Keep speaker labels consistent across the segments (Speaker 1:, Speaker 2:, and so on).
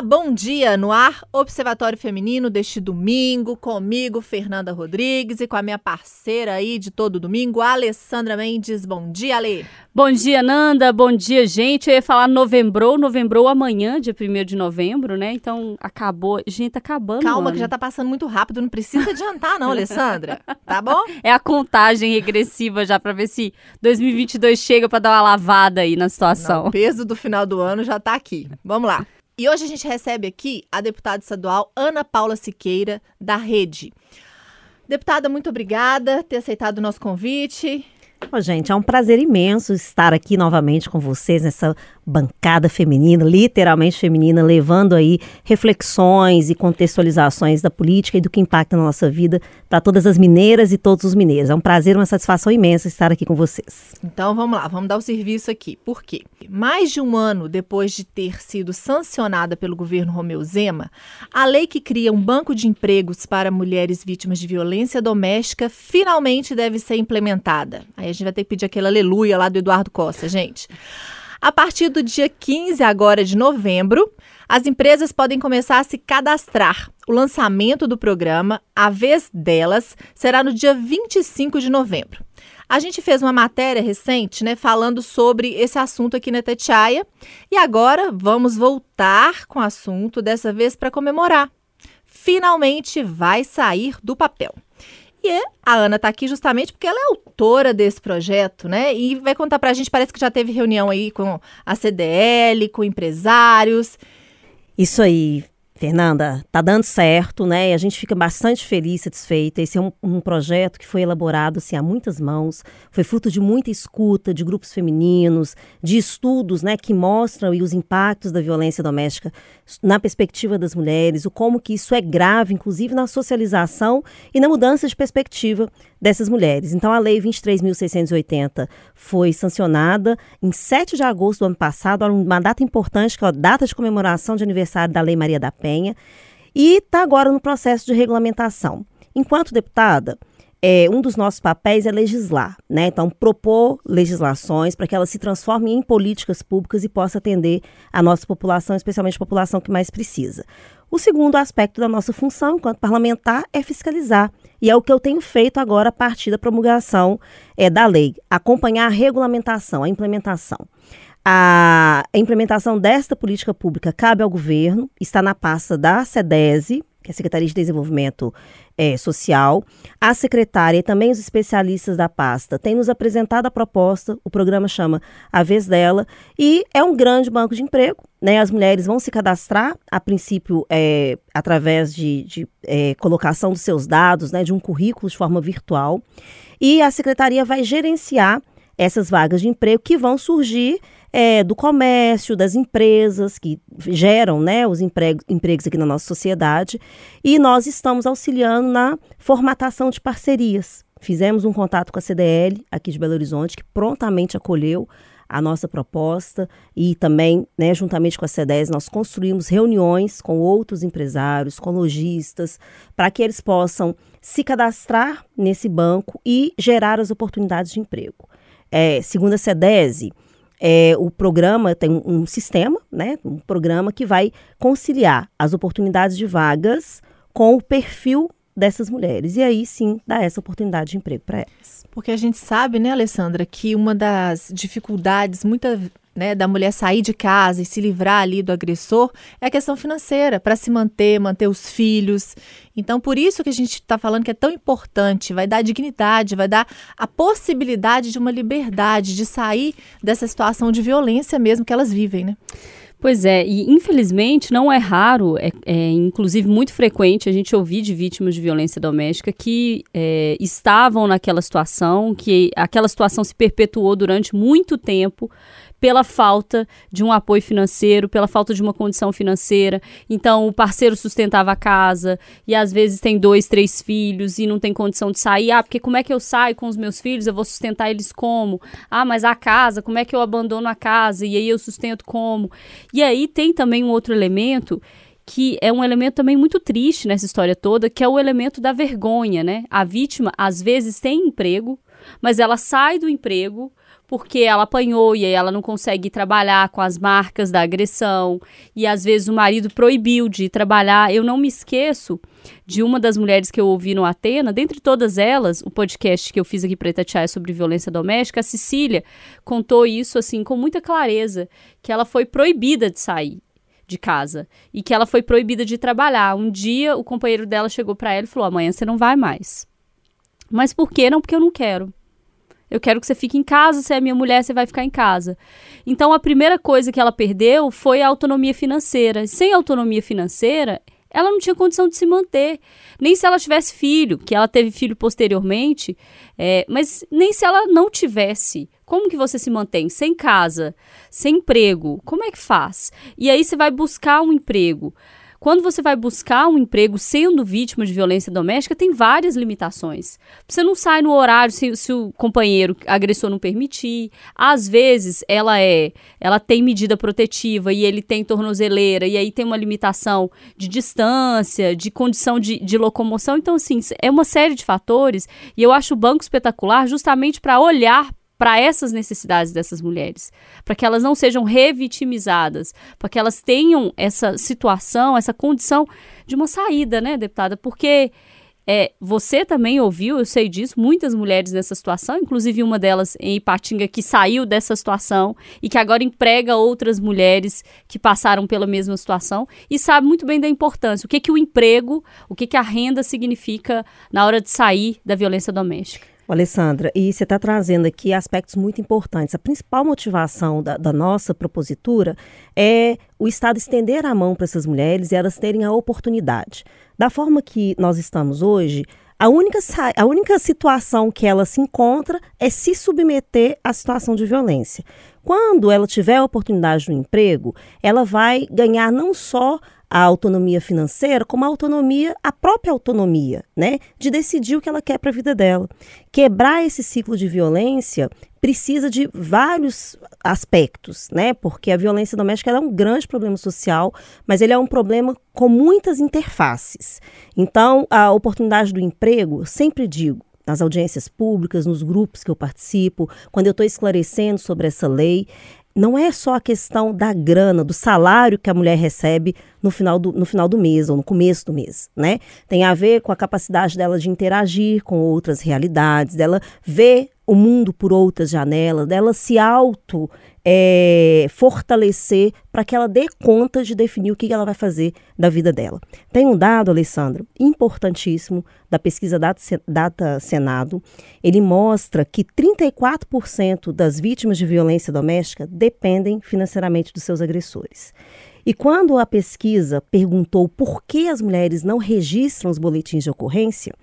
Speaker 1: Olá, bom dia no ar, Observatório Feminino deste domingo, comigo, Fernanda Rodrigues, e com a minha parceira aí de todo domingo, Alessandra Mendes. Bom dia, Ale.
Speaker 2: Bom dia, Nanda. Bom dia, gente. Eu ia falar novembro, novembro amanhã, dia 1 de novembro, né? Então acabou. Gente, tá acabando.
Speaker 1: Calma, que já tá passando muito rápido, não precisa adiantar, não, Alessandra. Tá bom?
Speaker 2: É a contagem regressiva já para ver se 2022 chega para dar uma lavada aí na situação.
Speaker 1: Não, o peso do final do ano já tá aqui. Vamos lá. E hoje a gente recebe aqui a deputada estadual Ana Paula Siqueira, da Rede. Deputada, muito obrigada por ter aceitado o nosso convite.
Speaker 3: Oh, gente, é um prazer imenso estar aqui novamente com vocês nessa bancada feminina, literalmente feminina, levando aí reflexões e contextualizações da política e do que impacta na nossa vida para todas as mineiras e todos os mineiros. É um prazer, uma satisfação imensa estar aqui com vocês.
Speaker 1: Então vamos lá, vamos dar o serviço aqui. Por quê? Mais de um ano depois de ter sido sancionada pelo governo Romeu Zema, a lei que cria um banco de empregos para mulheres vítimas de violência doméstica finalmente deve ser implementada. Aí a gente vai ter que pedir aquele aleluia lá do Eduardo Costa, gente. A partir do dia 15 agora de novembro, as empresas podem começar a se cadastrar. O lançamento do programa, a vez delas, será no dia 25 de novembro. A gente fez uma matéria recente, né, falando sobre esse assunto aqui na Tetiaia, e agora vamos voltar com o assunto, dessa vez para comemorar. Finalmente vai sair do papel. E a Ana está aqui justamente porque ela é autora desse projeto, né? E vai contar para a gente, parece que já teve reunião aí com a CDL, com empresários.
Speaker 3: Isso aí, Fernanda, tá dando certo, né? E a gente fica bastante feliz, satisfeita. Esse é um, um projeto que foi elaborado assim, a muitas mãos, foi fruto de muita escuta de grupos femininos, de estudos, né, que mostram os impactos da violência doméstica na perspectiva das mulheres, o como que isso é grave, inclusive na socialização e na mudança de perspectiva dessas mulheres. Então, a Lei 23.680 foi sancionada em 7 de agosto do ano passado, uma data importante, que é a data de comemoração de aniversário da Lei Maria da Penha, e está agora no processo de regulamentação. Enquanto deputada, é, um dos nossos papéis é legislar, né? Então, propor legislações para que elas se transformem em políticas públicas e possa atender a nossa população, especialmente a população que mais precisa. O segundo aspecto da nossa função enquanto parlamentar é fiscalizar. E é o que eu tenho feito agora a partir da promulgação é, da lei, acompanhar a regulamentação, a implementação. A, implementação desta política pública cabe ao governo, está na pasta da SEDESE, que é a Secretaria de Desenvolvimento é, Social. A secretária e também os especialistas da pasta têm nos apresentado a proposta, o programa chama A Vez Dela, e é um grande banco de emprego. Né? As mulheres vão se cadastrar, a princípio, é, através de, de é, colocação dos seus dados, né, de um currículo de forma virtual, e a secretaria vai gerenciar essas vagas de emprego que vão surgir é, do comércio, das empresas que geram né, os empregos, empregos aqui na nossa sociedade. E nós estamos auxiliando na formatação de parcerias. Fizemos um contato com a CDL aqui de Belo Horizonte, que prontamente acolheu a nossa proposta e também, né, juntamente com a CDS, nós construímos reuniões com outros empresários, com lojistas, para que eles possam se cadastrar nesse banco e gerar as oportunidades de emprego. É, segundo a CEDESE, é, o programa tem um, um, sistema, né, um programa que vai conciliar as oportunidades de vagas com o perfil dessas mulheres. E aí sim dá essa oportunidade de emprego para elas.
Speaker 1: Porque a gente sabe, né, Alessandra, que uma das dificuldades muita, né, da mulher sair de casa e se livrar ali do agressor é a questão financeira, para se manter, manter os filhos. Então, por isso que a gente está falando que é tão importante, vai dar dignidade, vai dar a possibilidade de uma liberdade, de sair dessa situação de violência mesmo que elas vivem, né?
Speaker 2: Pois é, e infelizmente não é raro, é, é inclusive muito frequente a gente ouvir de vítimas de violência doméstica que é, estavam naquela situação, que aquela situação se perpetuou durante muito tempo pela falta de um apoio financeiro, pela falta de uma condição financeira. Então, o parceiro sustentava a casa e às vezes tem dois, três filhos e não tem condição de sair. Ah, porque como é que eu saio com os meus filhos? Eu vou sustentar eles como? Ah, mas a casa, como é que eu abandono a casa? E aí eu sustento como? E aí tem também um outro elemento que é um elemento também muito triste nessa história toda, que é o elemento da vergonha, né? A vítima às vezes tem emprego, mas ela sai do emprego porque ela apanhou e aí ela não consegue trabalhar com as marcas da agressão, e às vezes o marido proibiu de trabalhar. Eu não me esqueço de uma das mulheres que eu ouvi no Atena, dentre todas elas, o podcast que eu fiz aqui para Itatiaia sobre violência doméstica, a Cecília contou isso assim com muita clareza, que ela foi proibida de sair de casa e que ela foi proibida de trabalhar. Um dia o companheiro dela chegou para ela e falou: "Amanhã você não vai mais". Mas por quê? Não porque eu não quero. Eu quero que você fique em casa, você é minha mulher, você vai ficar em casa. Então a primeira coisa que ela perdeu foi a autonomia financeira. Sem autonomia financeira, ela não tinha condição de se manter. Nem se ela tivesse filho, que ela teve filho posteriormente, é, mas nem se ela não tivesse. Como que você se mantém? Sem casa, sem emprego, como é que faz? E aí você vai buscar um emprego. Quando você vai buscar um emprego sendo vítima de violência doméstica, tem várias limitações. Você não sai no horário se, se o companheiro agressor não permitir. Às vezes, ela é, ela tem medida protetiva e ele tem tornozeleira, e aí tem uma limitação de distância, de condição de, de locomoção. Então, assim, é uma série de fatores. E eu acho o banco espetacular justamente para olhar para essas necessidades dessas mulheres, para que elas não sejam revitimizadas, para que elas tenham essa situação, essa condição de uma saída, né, deputada? Porque é, você também ouviu, eu sei disso, muitas mulheres nessa situação, inclusive uma delas em Ipatinga que saiu dessa situação e que agora emprega outras mulheres que passaram pela mesma situação e sabe muito bem da importância, o que que o emprego, o que que a renda significa na hora de sair da violência doméstica.
Speaker 3: Alessandra, e você está trazendo aqui aspectos muito importantes. A principal motivação da, da nossa propositura é o Estado estender a mão para essas mulheres e elas terem a oportunidade. Da forma que nós estamos hoje, a única, a única situação que ela se encontra é se submeter à situação de violência. Quando ela tiver a oportunidade do emprego, ela vai ganhar não só a autonomia financeira como a autonomia, a própria autonomia, né, de decidir o que ela quer para a vida dela. Quebrar esse ciclo de violência precisa de vários aspectos, né? Porque a violência doméstica é um grande problema social, mas ele é um problema com muitas interfaces. Então, a oportunidade do emprego, sempre digo, nas audiências públicas, nos grupos que eu participo, quando eu estou esclarecendo sobre essa lei, não é só a questão da grana, do salário que a mulher recebe no final do, no final do mês ou no começo do mês, né? Tem a ver com a capacidade dela de interagir com outras realidades, dela ver o mundo por outras janelas, dela se auto é, fortalecer para que ela dê conta de definir o que ela vai fazer da vida dela. Tem um dado, Alessandro, importantíssimo da pesquisa Data, Data Senado. Ele mostra que 34% das vítimas de violência doméstica dependem financeiramente dos seus agressores. E quando a pesquisa perguntou por que as mulheres não registram os boletins de ocorrência,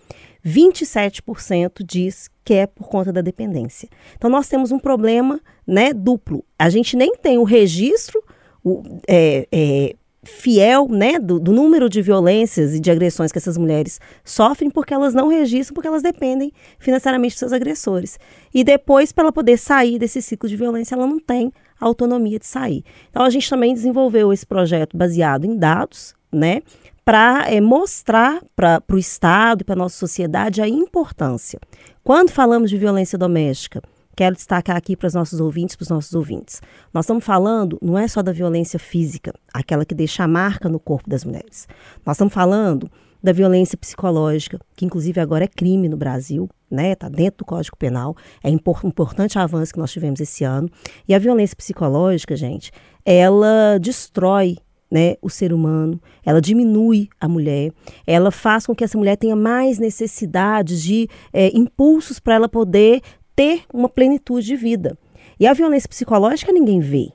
Speaker 3: 27% diz que é por conta da dependência. Então nós temos um problema né, duplo. A gente nem tem o registro o, é, é, fiel né, do, do, número de violências e de agressões que essas mulheres sofrem porque elas não registram, porque elas dependem financeiramente dos seus agressores. E depois, para ela poder sair desse ciclo de violência, ela não tem autonomia de sair. Então a gente também desenvolveu esse projeto baseado em dados, né? Para é, mostrar para o Estado e para a nossa sociedade a importância. Quando falamos de violência doméstica, quero destacar aqui para os nossos ouvintes, para os nossos ouvintes. Nós estamos falando não é só da violência física, aquela que deixa a marca no corpo das mulheres. Nós estamos falando da violência psicológica, que inclusive agora é crime no Brasil, né? Está dentro do Código Penal. É um importante avanço que nós tivemos esse ano. E a violência psicológica, gente, ela destrói né, o ser humano, ela diminui a mulher, ela faz com que essa mulher tenha mais necessidades de é, impulsos para ela poder ter uma plenitude de vida. E a violência psicológica ninguém vê.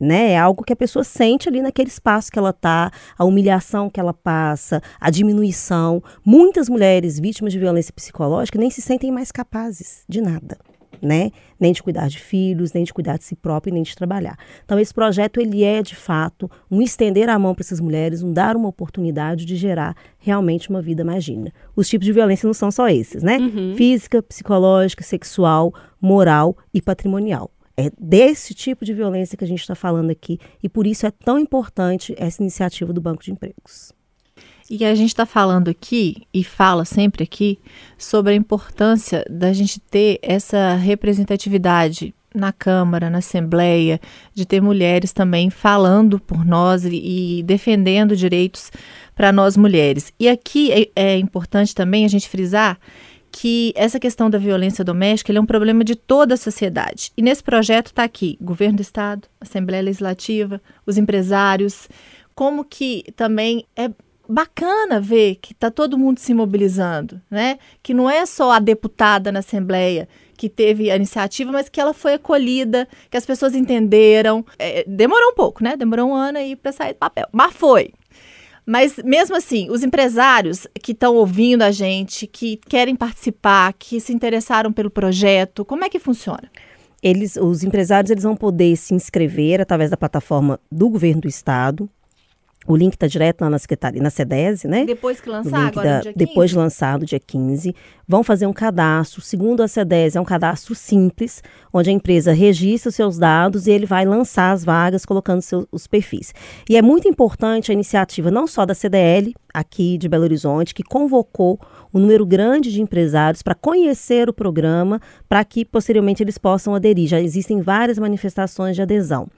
Speaker 3: Né? É algo que a pessoa sente ali naquele espaço que ela está, a humilhação que ela passa, a diminuição. Muitas mulheres vítimas de violência psicológica nem se sentem mais capazes de nada né? Nem de cuidar de filhos, nem de cuidar de si próprio, nem de trabalhar. Então esse projeto ele é de fato um estender a mão para essas mulheres, um dar uma oportunidade de gerar realmente uma vida mais digna. Os tipos de violência não são só esses, né? Uhum. Física, psicológica, sexual, moral e patrimonial. É desse tipo de violência que a gente está falando aqui e por isso é tão importante essa iniciativa do Banco de Empregos.
Speaker 1: E a gente está falando aqui, e fala sempre aqui, sobre a importância da gente ter essa representatividade na Câmara, na Assembleia, de ter mulheres também falando por nós e, defendendo direitos para nós mulheres. E aqui é, é, importante também a gente frisar que essa questão da violência doméstica é um problema de toda a sociedade. E nesse projeto está aqui governo do Estado, Assembleia Legislativa, os empresários, como que também é bacana ver que está todo mundo se mobilizando, né? Que não é só a deputada na Assembleia que teve a iniciativa, mas que ela foi acolhida, que as pessoas entenderam. É, demorou um pouco, né? Demorou um ano aí para sair do papel, mas foi. Mas mesmo assim, os empresários que estão ouvindo a gente, que querem participar, que se interessaram pelo projeto, como é que funciona?
Speaker 3: Eles, os empresários eles vão poder se inscrever através da plataforma do governo do estado, o link está direto lá na secretaria, na SEDESE, né?
Speaker 1: Depois que lançar, agora da, dia
Speaker 3: 15? Depois de lançado, dia 15. Vão fazer um cadastro. Segundo a SEDESE, é um cadastro simples, onde a empresa registra os seus dados e ele vai lançar as vagas colocando seus, os perfis. E é muito importante a iniciativa não só da CDL, aqui de Belo Horizonte, que convocou um número grande de empresários para conhecer o programa, para que posteriormente eles possam aderir. Já existem várias manifestações de adesão.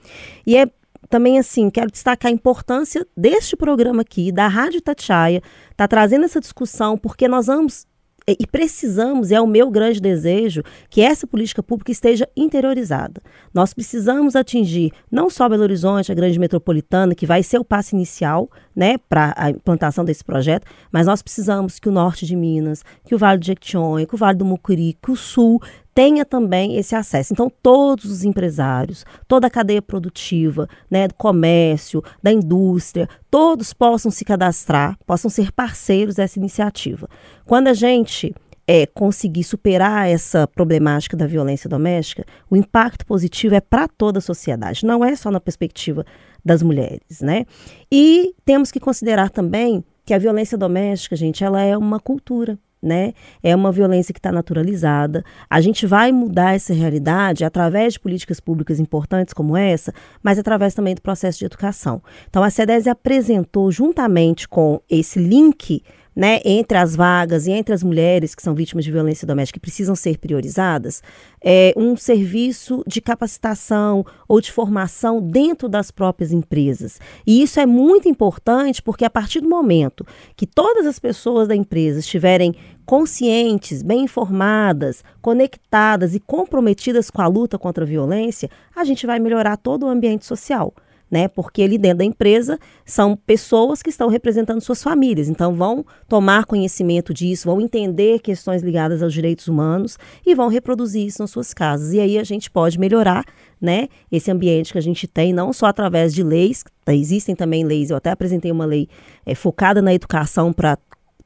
Speaker 3: E é também, assim, quero destacar a importância deste programa aqui, da Rádio Tatiaia, tá trazendo essa discussão, porque nós vamos e precisamos, e é o meu grande desejo, que essa política pública esteja interiorizada. Nós precisamos atingir não só Belo Horizonte, a grande metropolitana, que vai ser o passo inicial né, para a implantação desse projeto, mas nós precisamos que o norte de Minas, que o Vale do Jequitinhonha, que o Vale do Mucuri, que o sul tenha também esse acesso. Então, todos os empresários, toda a cadeia produtiva, né, do comércio, da indústria, todos possam se cadastrar, possam ser parceiros dessa iniciativa. Quando a gente é, conseguir superar essa problemática da violência doméstica, o impacto positivo é para toda a sociedade, não é só na perspectiva das mulheres, né? E temos que considerar também que a violência doméstica, gente, ela é uma cultura né? É uma violência que está naturalizada. A gente vai mudar essa realidade através de políticas públicas importantes como essa, mas através também do processo de educação. Então, a CEDES apresentou, juntamente com esse link né, entre as vagas e entre as mulheres que são vítimas de violência doméstica que precisam ser priorizadas, é, um serviço de capacitação ou de formação dentro das próprias empresas. E isso é muito importante porque a partir do momento que todas as pessoas da empresa estiverem conscientes, bem informadas, conectadas e comprometidas com a luta contra a violência, a gente vai melhorar todo o ambiente social né? Porque ali dentro da empresa são pessoas que estão representando suas famílias, então vão tomar conhecimento disso, vão entender questões ligadas aos direitos humanos e vão reproduzir isso nas suas casas. E aí a gente pode melhorar, né? Esse ambiente que a gente tem, não só através de leis, existem também leis, eu até apresentei uma lei é, focada na educação para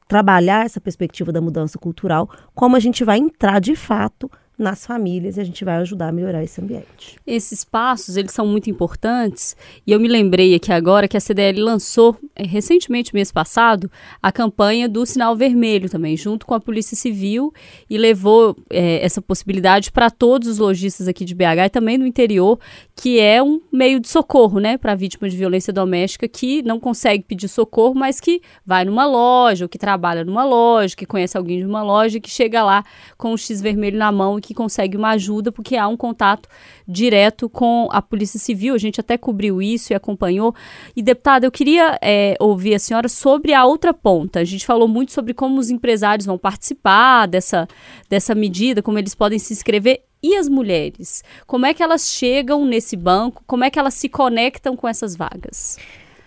Speaker 3: trabalhar essa perspectiva da mudança cultural, como a gente vai entrar de fato nas famílias e a gente vai ajudar a melhorar esse ambiente.
Speaker 2: Esses passos, eles são muito importantes e eu me lembrei aqui agora que a CDL lançou é, recentemente, mês passado, a campanha do sinal vermelho também, junto com a Polícia Civil e levou é, essa possibilidade para todos os lojistas aqui de BH e também no interior, que é um meio de socorro, né, para vítima de violência doméstica que não consegue pedir socorro, mas que vai numa loja, ou que trabalha numa loja, que conhece alguém de uma loja, que chega lá com o X vermelho na mão que consegue uma ajuda, porque há um contato direto com a Polícia Civil. A gente até cobriu isso e acompanhou. E, deputada, eu queria é, ouvir a senhora sobre a outra ponta. A gente falou muito sobre como os empresários vão participar dessa, dessa medida, como eles podem se inscrever. E as mulheres? Como é que elas chegam nesse banco? Como é que elas se conectam com essas vagas?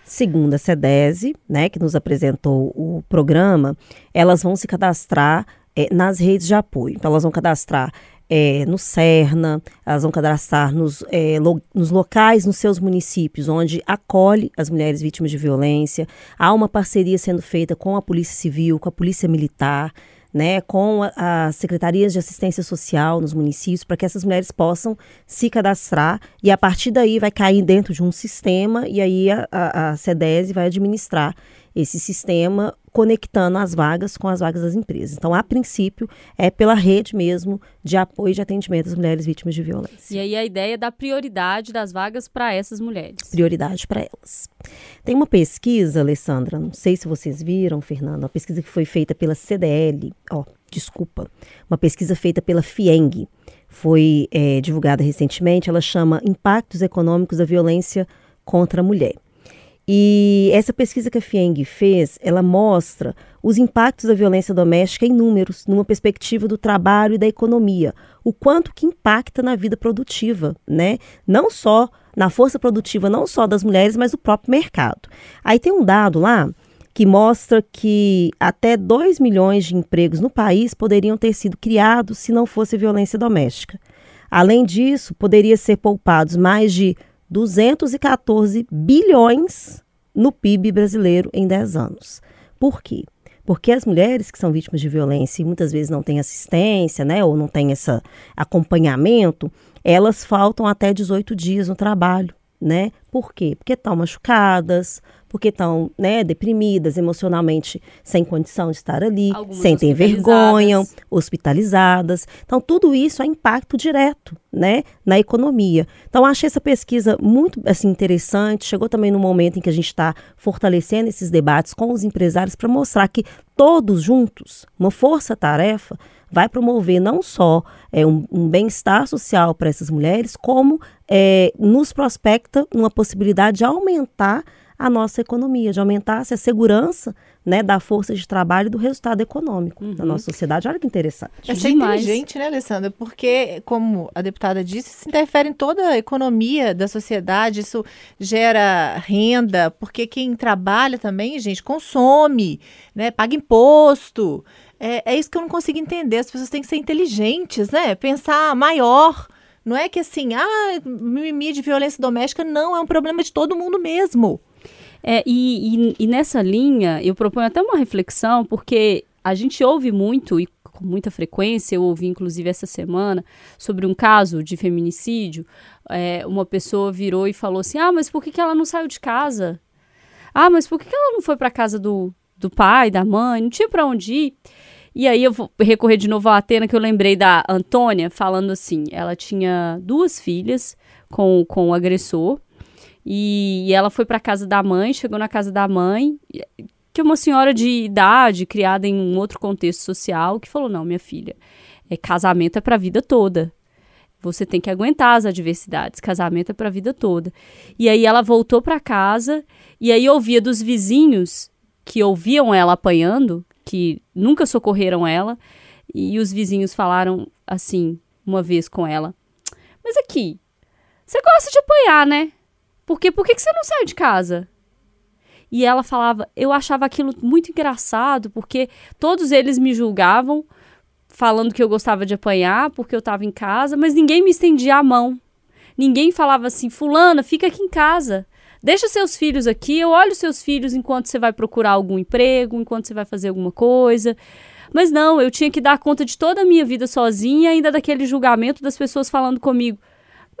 Speaker 3: Segundo a SEDESE, né, que nos apresentou o programa, elas vão se cadastrar é, nas redes de apoio. Então, elas vão cadastrar é, no CERNA, elas vão cadastrar nos, é, lo, nos locais, nos seus municípios, onde acolhe as mulheres vítimas de violência. Há uma parceria sendo feita com a Polícia Civil, com a Polícia Militar, né, com as secretarias de assistência social nos municípios, para que essas mulheres possam se cadastrar e a partir daí vai cair dentro de um sistema e aí a, a, a vai administrar esse sistema conectando as vagas com as vagas das empresas. Então, a princípio, é pela rede mesmo de apoio de atendimento às mulheres vítimas de violência.
Speaker 2: E aí a ideia é dar prioridade das vagas para essas mulheres.
Speaker 3: Prioridade para elas. Tem uma pesquisa, Alessandra, não sei se vocês viram, Fernando, uma pesquisa que foi feita pela CDL, ó, desculpa, uma pesquisa feita pela FIENG, foi é, divulgada recentemente, ela chama Impactos Econômicos da Violência contra a Mulher. E essa pesquisa que a FIENG fez, ela mostra os impactos da violência doméstica em números, numa perspectiva do trabalho e da economia, o quanto que impacta na vida produtiva, né? Não só na força produtiva, não só das mulheres, mas do próprio mercado. Aí tem um dado lá que mostra que até 2 milhões de empregos no país poderiam ter sido criados se não fosse violência doméstica. Além disso, poderia ser poupados mais de 214 bilhões no PIB brasileiro em 10 anos. Por quê? Porque as mulheres que são vítimas de violência e muitas vezes não têm assistência, né, ou não têm esse acompanhamento, elas faltam até 18 dias no trabalho, né? Por quê? Porque estão machucadas, porque estão né, deprimidas emocionalmente, sem condição de estar ali, Algumas sentem vergonha, hospitalizadas. Então, tudo isso é impacto direto né, na economia. Então, achei essa pesquisa muito assim, interessante. Chegou também no momento em que a gente está fortalecendo esses debates com os empresários para mostrar que todos juntos, uma força-tarefa, vai promover não só é, um, um bem-estar social para essas mulheres, como é, nos prospecta uma possibilidade de aumentar a nossa economia, de aumentar a segurança né, da força de trabalho e do resultado econômico uhum. da nossa sociedade. Olha que interessante.
Speaker 1: É ser inteligente, né, Alessandra? Porque, como a deputada disse, isso interfere em toda a economia da sociedade, isso gera renda, porque quem trabalha também, gente, consome, né, paga imposto. É, é isso que eu não consigo entender. As pessoas têm que ser inteligentes, né? Pensar maior. Não é que assim, ah, mimimi de violência doméstica não é um problema de todo mundo mesmo.
Speaker 2: É, e, e, e nessa linha, eu proponho até uma reflexão, porque a gente ouve muito e com muita frequência, eu ouvi inclusive essa semana, sobre um caso de feminicídio. É, uma pessoa virou e falou assim: Ah, mas por que, que ela não saiu de casa? Ah, mas por que, que ela não foi para casa do, do pai, da mãe? Não tinha para onde ir. E aí eu vou recorrer de novo à Atena, que eu lembrei da Antônia falando assim: ela tinha duas filhas com, com o agressor. E, e ela foi para casa da mãe, chegou na casa da mãe, que é uma senhora de idade, criada em um outro contexto social, que falou: "Não, minha filha, é casamento é para a vida toda. Você tem que aguentar as adversidades. Casamento é para a vida toda". E aí ela voltou para casa e aí ouvia dos vizinhos que ouviam ela apanhando, que nunca socorreram ela, e os vizinhos falaram assim uma vez com ela: "Mas aqui, você gosta de apanhar, né?" Porque por que, que você não saiu de casa? E ela falava, eu achava aquilo muito engraçado, porque todos eles me julgavam, falando que eu gostava de apanhar, porque eu estava em casa, mas ninguém me estendia a mão. Ninguém falava assim, fulana, fica aqui em casa. Deixa seus filhos aqui, eu olho seus filhos enquanto você vai procurar algum emprego, enquanto você vai fazer alguma coisa. Mas não, eu tinha que dar conta de toda a minha vida sozinha, ainda daquele julgamento das pessoas falando comigo.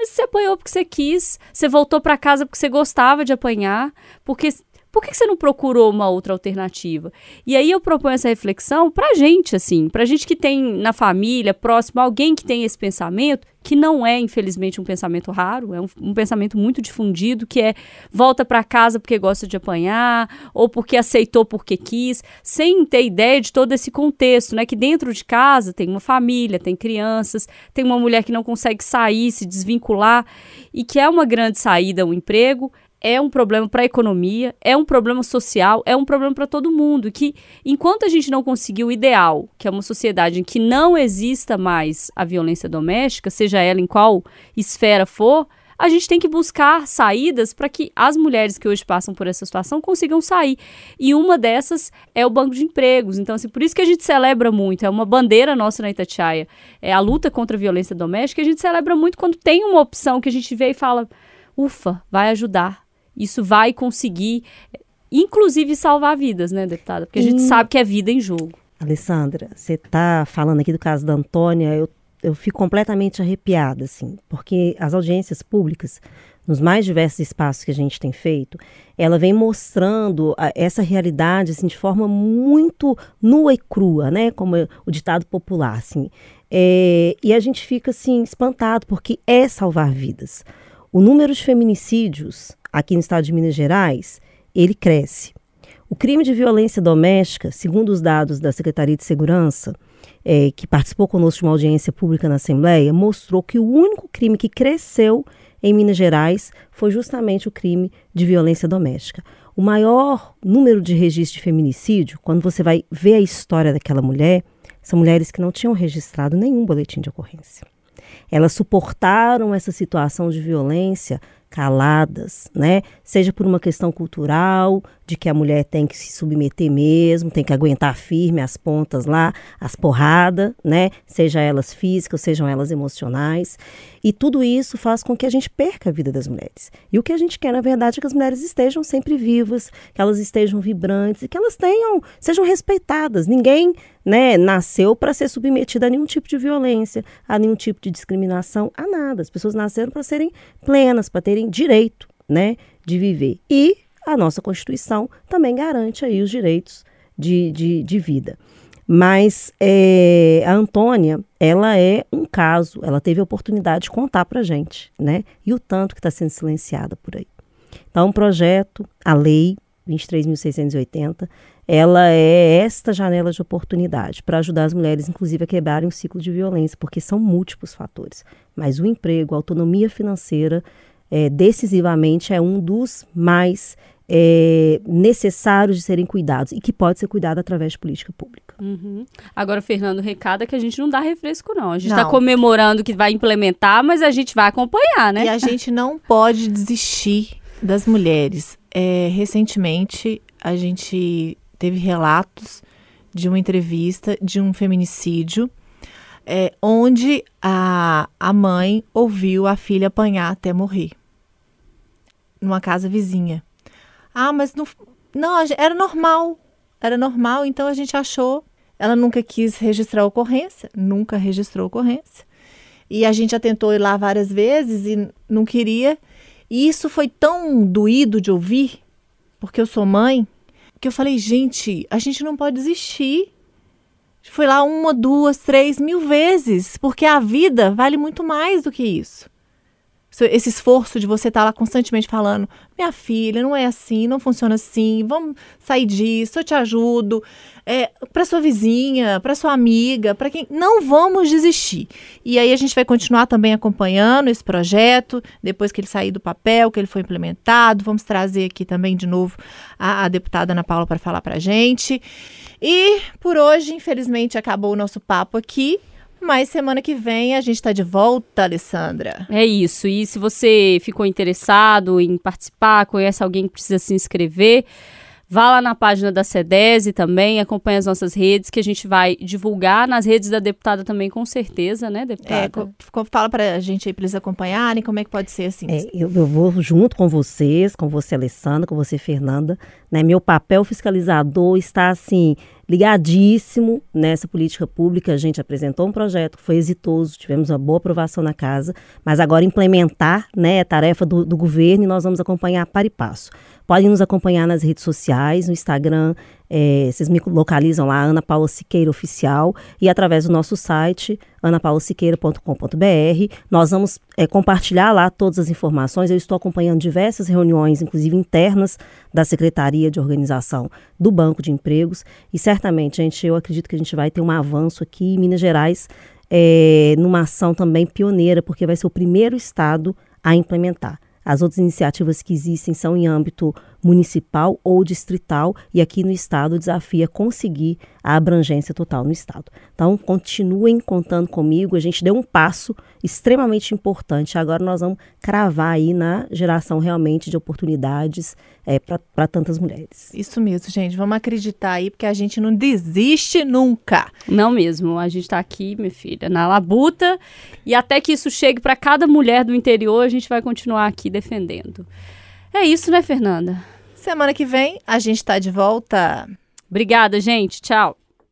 Speaker 2: Mas você apanhou porque você quis, você voltou para casa porque você gostava de apanhar, porque por que você não procurou uma outra alternativa? E aí eu proponho essa reflexão pra gente, assim, pra gente que tem na família, próximo, alguém que tem esse pensamento, que não é, infelizmente, um pensamento raro, é um, um pensamento muito difundido, que é volta para casa porque gosta de apanhar, ou porque aceitou porque quis, sem ter ideia de todo esse contexto, né? Que dentro de casa tem uma família, tem crianças, tem uma mulher que não consegue sair, se desvincular, e que é uma grande saída o emprego, é um problema para a economia, é um problema social, é um problema para todo mundo. Que enquanto a gente não conseguir o ideal, que é uma sociedade em que não exista mais a violência doméstica, seja ela em qual esfera for, a gente tem que buscar saídas para que as mulheres que hoje passam por essa situação consigam sair. E uma dessas é o banco de empregos. Então, assim, por isso que a gente celebra muito, é uma bandeira nossa na Itatiaia, é a luta contra a violência doméstica, a gente celebra muito quando tem uma opção que a gente vê e fala, ufa, vai ajudar isso vai conseguir, inclusive, salvar vidas, né, deputada? Porque a gente sabe que é vida em jogo.
Speaker 3: Alessandra, você está falando aqui do caso da Antônia, eu, eu fico completamente arrepiada, assim, porque as audiências públicas, nos mais diversos espaços que a gente tem feito, ela vem mostrando a, essa realidade, assim, de forma muito nua e crua, né, como o ditado popular, assim. É, e a gente fica, assim, espantado, porque é salvar vidas. O número de feminicídios aqui no estado de Minas Gerais, ele cresce. O crime de violência doméstica, segundo os dados da Secretaria de Segurança, é, que participou conosco de uma audiência pública na Assembleia, mostrou que o único crime que cresceu em Minas Gerais foi justamente o crime de violência doméstica. O maior número de registros de feminicídio, quando você vai ver a história daquela mulher, são mulheres que não tinham registrado nenhum boletim de ocorrência. Elas suportaram essa situação de violência caladas, né? Seja por uma questão cultural, de que a mulher tem que se submeter mesmo, tem que aguentar firme as pontas lá, as porradas, né? Seja elas físicas, sejam elas emocionais. E tudo isso faz com que a gente perca a vida das mulheres. E o que a gente quer, na verdade, é que as mulheres estejam sempre vivas, que elas estejam vibrantes e que elas tenham, sejam respeitadas. Ninguém, né, nasceu para ser submetida a nenhum tipo de violência, a nenhum tipo de discriminação, a nada. As pessoas nasceram para serem plenas, para terem direito, né, de viver. E a nossa Constituição também garante aí os direitos de, de, de vida. Mas é, a Antônia, ela é um caso, ela teve a oportunidade de contar para gente, né? E o tanto que está sendo silenciada por aí. Então, o projeto, a lei 23.680, ela é esta janela de oportunidade para ajudar as mulheres, inclusive, a quebrarem o ciclo de violência, porque são múltiplos fatores. Mas o emprego, a autonomia financeira, é, decisivamente é um dos mais é, necessários de serem cuidados e que pode ser cuidado através de política pública.
Speaker 2: Uhum. Agora, Fernando, o recado é que a gente não dá refresco, não. A gente está comemorando que vai implementar, mas a gente vai acompanhar, né?
Speaker 1: E a gente não pode desistir das mulheres. É, recentemente, a gente teve relatos de uma entrevista de um feminicídio é, onde a, a mãe ouviu a filha apanhar até morrer numa casa vizinha. Ah, mas não, não, era normal. Era normal, então a gente achou. Ela nunca quis registrar a ocorrência, nunca registrou a ocorrência. E a gente já tentou ir lá várias vezes e não queria. E isso foi tão doído de ouvir, porque eu sou mãe, que eu falei, gente, a gente não pode desistir. Foi lá uma, duas, três mil vezes, porque a vida vale muito mais do que isso esse esforço de você estar tá lá constantemente falando: minha filha, não é assim, não funciona assim, vamos sair disso, eu te ajudo. É, para sua vizinha, para sua amiga, para quem. Não vamos desistir. E aí a gente vai continuar também acompanhando esse projeto, depois que ele sair do papel, que ele foi implementado. Vamos trazer aqui também de novo a, a deputada Ana Paula para falar para gente. E por hoje, infelizmente, acabou o nosso papo aqui. Mas semana que vem a gente está de volta, Alessandra.
Speaker 2: É isso. E se você ficou interessado em participar, conhece alguém que precisa se inscrever, Vá lá na página da SEDESE também, acompanhe as nossas redes, que a gente vai divulgar nas redes da deputada também, com certeza, né, deputada?
Speaker 1: É, fala para a gente aí, para eles acompanharem, como é que pode ser assim?
Speaker 3: É, eu, eu, vou junto com vocês, com você, Alessandra, com você, Fernanda, né, meu papel fiscalizador está, assim, ligadíssimo nessa política pública. A gente apresentou um projeto que foi exitoso, tivemos uma boa aprovação na casa, mas agora implementar né, é tarefa do, do governo e nós vamos acompanhar para e passo. Podem nos acompanhar nas redes sociais, no Instagram, é, vocês me localizam lá, Ana Paula Siqueira Oficial, e através do nosso site, anapaulasiqueira.com.br. Nós vamos é, compartilhar lá todas as informações. Eu estou acompanhando diversas reuniões, inclusive internas, da Secretaria de Organização do Banco de Empregos, e certamente, gente, eu acredito que a gente vai ter um avanço aqui em Minas Gerais, é, numa ação também pioneira, porque vai ser o primeiro estado a implementar. As outras iniciativas que existem são em âmbito municipal ou distrital, e aqui no estado o desafio é conseguir a abrangência total no estado. Então, continuem contando comigo, a gente deu um passo extremamente importante. Agora nós vamos cravar aí na geração realmente de oportunidades é, para tantas mulheres.
Speaker 1: Isso mesmo, gente. Vamos acreditar aí, porque a gente não desiste nunca.
Speaker 2: Não mesmo. A gente está aqui, minha filha, na labuta, e até que isso chegue para cada mulher do interior, a gente vai continuar aqui defendendo. É isso, né, Fernanda?
Speaker 1: Semana que vem a gente está de volta.
Speaker 2: Obrigada, gente. Tchau.